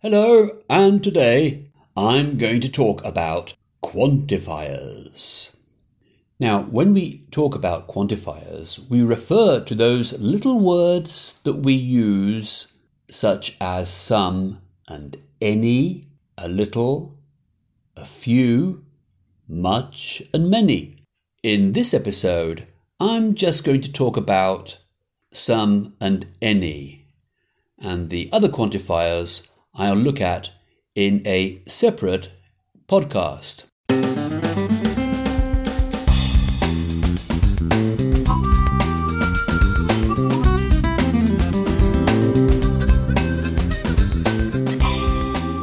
Hello, and today I'm going to talk about quantifiers. Now, when we talk about quantifiers, we refer to those little words that we use, such as some and any, a little, a few, much, and many. In this episode, I'm just going to talk about some and any, and the other quantifiers I'll look at in a separate podcast.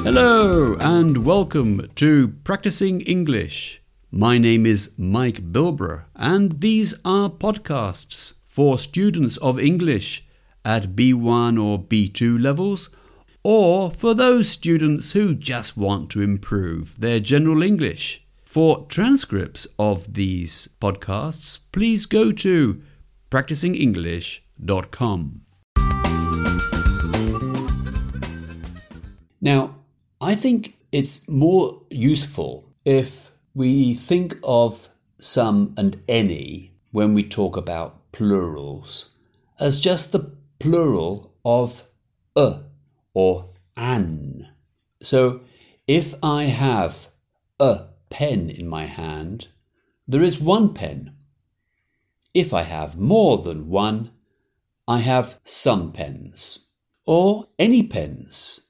Hello and welcome to Practicing English. My name is Mike Bilbrough, and these are podcasts for students of English at B1 or B2 levels, or for those students who just want to improve their general English. For transcripts of these podcasts, please go to practicingenglish.com. Now, I think it's more useful if we think of some and any when we talk about plurals as just the plural of a or an. So if I have a pen in my hand, there is one pen. If I have more than one, I have some pens, or any pens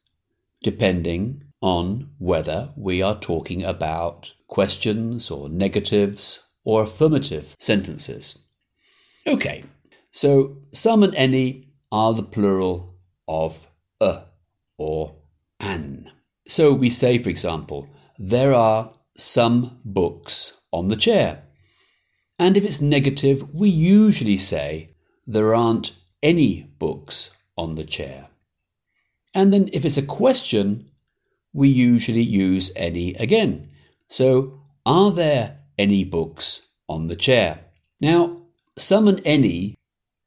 depending on whether we are talking about questions or negatives or affirmative sentences. Okay, so some and any are the plural of a or an. So we say, for example, there are some books on the chair. And if it's negative, we usually say there aren't any books on the chair. And then if it's a question, we usually use any again. So, are there any books on the chair? Now, some and any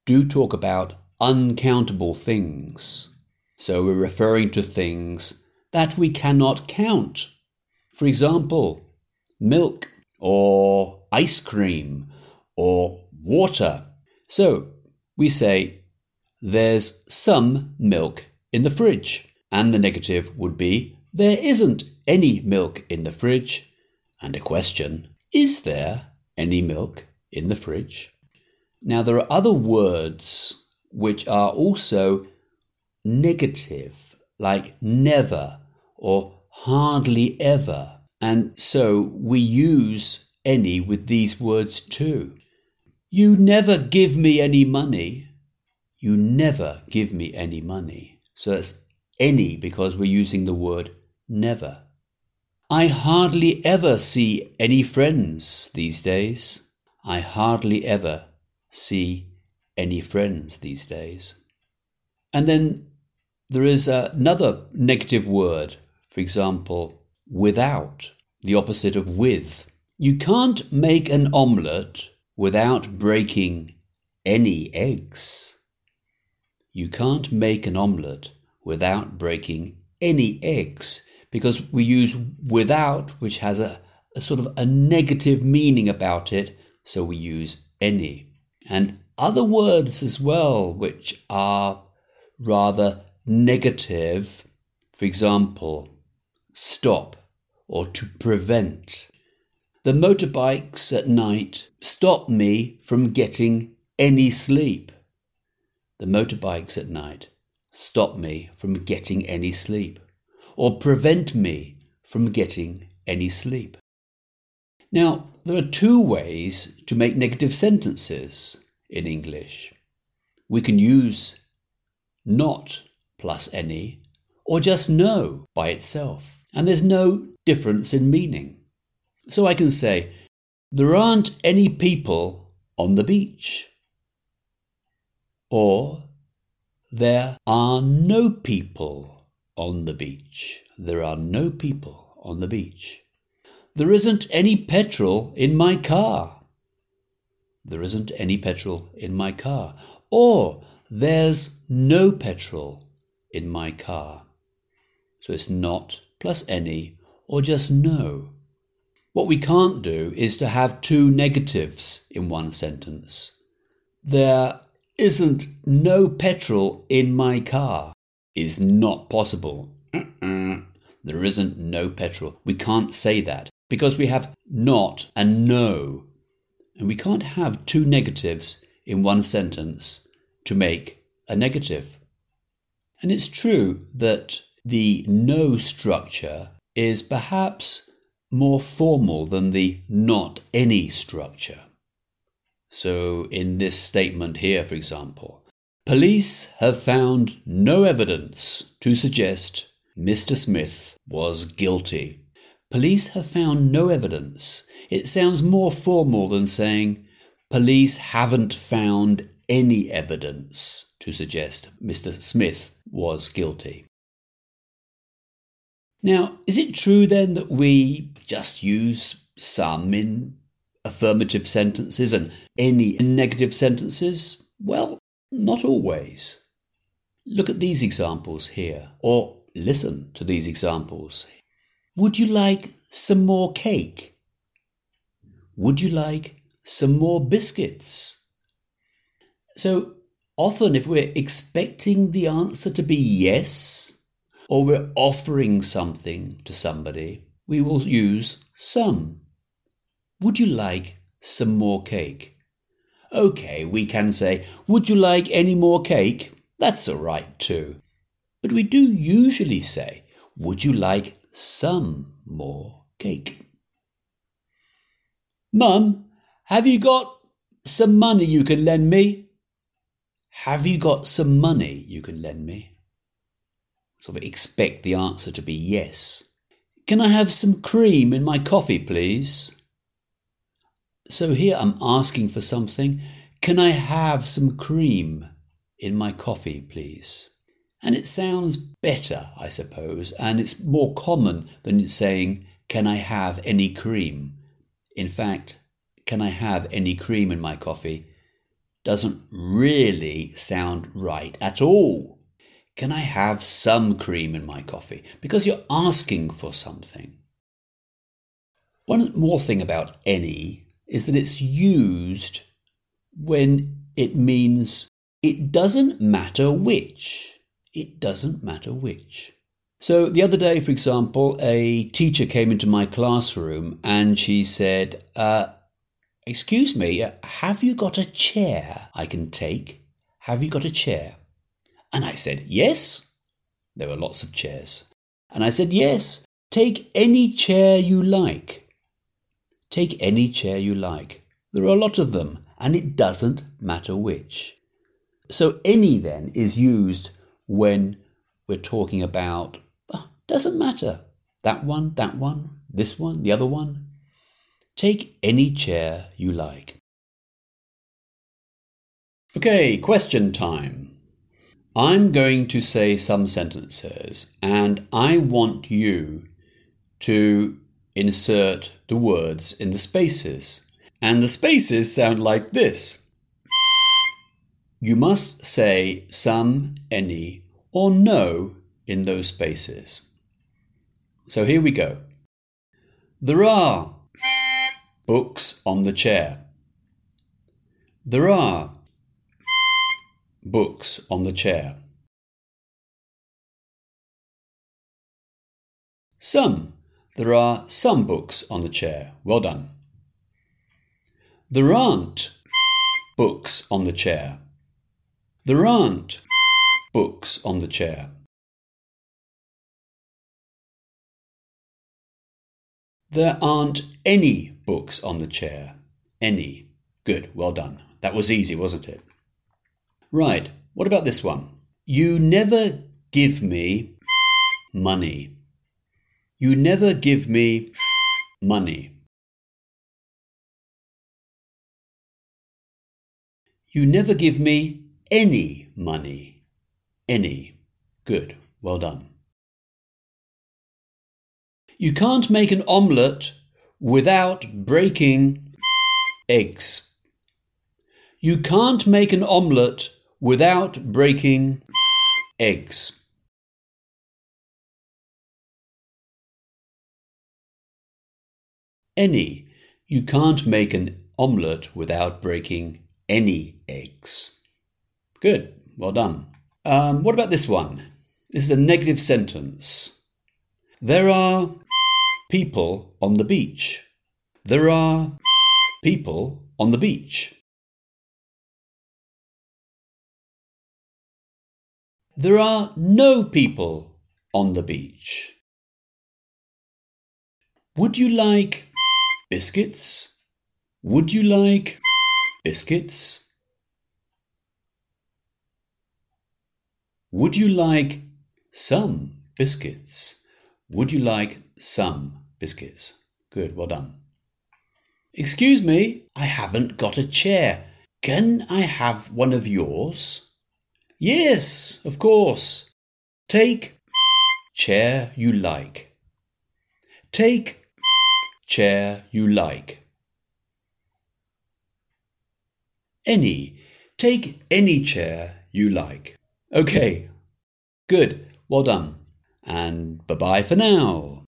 do talk about uncountable things. So, we're referring to things that we cannot count. For example, milk or ice cream or water. So, we say, there's some milk in the fridge. And the negative would be there isn't any milk in the fridge. And a question is there any milk in the fridge? Now, there are other words which are also negative, like never or hardly ever. And so we use any with these words too. You never give me any money. You never give me any money. So that's any because we're using the word never. I hardly ever see any friends these days. I hardly ever see any friends these days. And then there is uh, another negative word, for example, without, the opposite of with. You can't make an omelette without breaking any eggs. You can't make an omelette without breaking any eggs because we use without, which has a, a sort of a negative meaning about it, so we use any. And other words as well, which are rather negative, for example, stop or to prevent. The motorbikes at night stop me from getting any sleep the motorbikes at night stop me from getting any sleep or prevent me from getting any sleep. Now, there are two ways to make negative sentences in English. We can use not plus any or just no by itself, and there's no difference in meaning. So I can say, there aren't any people on the beach. Or there are no people on the beach. There are no people on the beach. There isn't any petrol in my car. There isn't any petrol in my car. Or there's no petrol in my car. So it's not plus any or just no. What we can't do is to have two negatives in one sentence. There isn't no petrol in my car is not possible. Uh-uh. There isn't no petrol. We can't say that because we have not and no. And we can't have two negatives in one sentence to make a negative. And it's true that the no structure is perhaps more formal than the not any structure. So, in this statement here, for example, police have found no evidence to suggest Mr. Smith was guilty. Police have found no evidence. It sounds more formal than saying police haven't found any evidence to suggest Mr. Smith was guilty. Now, is it true then that we just use some in affirmative sentences and any in negative sentences? Well, not always. Look at these examples here, or listen to these examples. Would you like some more cake? Would you like some more biscuits? So often, if we're expecting the answer to be yes, or we're offering something to somebody, we will use some. Would you like some more cake? Okay, we can say, Would you like any more cake? That's all right too. But we do usually say, Would you like some more cake? Mum, have you got some money you can lend me? Have you got some money you can lend me? sort of expect the answer to be yes. Can I have some cream in my coffee, please? So here I'm asking for something. Can I have some cream in my coffee, please? And it sounds better, I suppose, and it's more common than saying, Can I have any cream? In fact, Can I have any cream in my coffee? Doesn't really sound right at all. Can I have some cream in my coffee? Because you're asking for something. One more thing about any is that it's used when it means it doesn't matter which. It doesn't matter which. So the other day, for example, a teacher came into my classroom and she said, uh, Excuse me, uh, have you got a chair I can take? Have you got a chair? And I said, Yes. There were lots of chairs. And I said, Yes, take any chair you like. Take any chair you like. There are a lot of them, and it doesn't matter which. So, any then is used when we're talking about, oh, doesn't matter. That one, that one, this one, the other one. Take any chair you like. Okay, question time. I'm going to say some sentences and I want you to insert the words in the spaces. And the spaces sound like this. You must say some, any, or no in those spaces. So here we go. There are books on the chair. There are books on the chair. Some. There are some books on the chair. Well done. There aren't books on the chair. There aren't books on the chair. There aren't any books on the chair. Any. Good, well done. That was easy, wasn't it? Right, what about this one? You never give me money. You never give me money. You never give me any money. Any. Good. Well done. You can't make an omelette without breaking eggs. You can't make an omelette without breaking eggs. Any. You can't make an omelette without breaking any eggs. Good. Well done. Um, what about this one? This is a negative sentence. There are people on the beach. There are people on the beach. There are no people on the beach. Would you like biscuits? Would you like biscuits? Would you like some biscuits? Would you like some biscuits? Good, well done. Excuse me, I haven't got a chair. Can I have one of yours? Yes, of course. Take chair you like. Take chair you like. Any. Take any chair you like. Okay, good, well done. And bye bye for now.